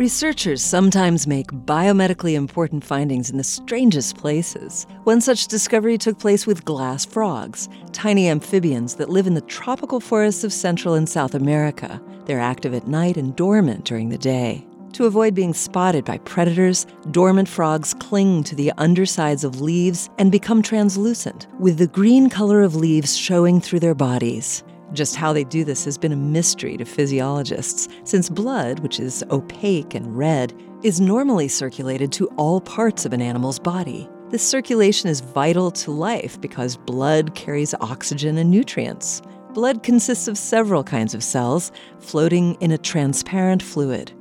Researchers sometimes make biomedically important findings in the strangest places. One such discovery took place with glass frogs, tiny amphibians that live in the tropical forests of Central and South America. They're active at night and dormant during the day. To avoid being spotted by predators, dormant frogs cling to the undersides of leaves and become translucent, with the green color of leaves showing through their bodies. Just how they do this has been a mystery to physiologists, since blood, which is opaque and red, is normally circulated to all parts of an animal's body. This circulation is vital to life because blood carries oxygen and nutrients. Blood consists of several kinds of cells floating in a transparent fluid.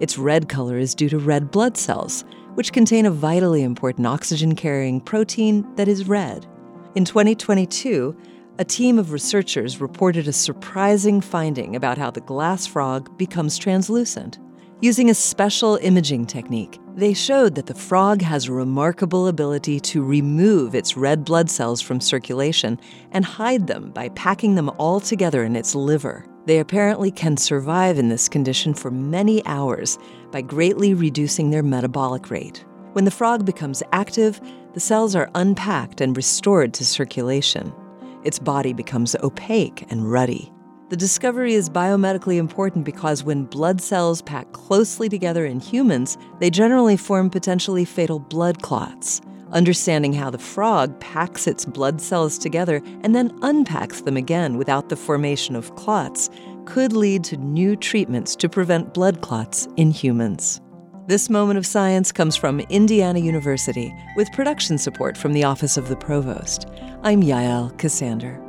Its red color is due to red blood cells, which contain a vitally important oxygen carrying protein that is red. In 2022, a team of researchers reported a surprising finding about how the glass frog becomes translucent. Using a special imaging technique, they showed that the frog has a remarkable ability to remove its red blood cells from circulation and hide them by packing them all together in its liver. They apparently can survive in this condition for many hours by greatly reducing their metabolic rate. When the frog becomes active, the cells are unpacked and restored to circulation its body becomes opaque and ruddy. The discovery is biomedically important because when blood cells pack closely together in humans, they generally form potentially fatal blood clots. Understanding how the frog packs its blood cells together and then unpacks them again without the formation of clots could lead to new treatments to prevent blood clots in humans. This moment of science comes from Indiana University with production support from the Office of the Provost. I'm Yael Ksander.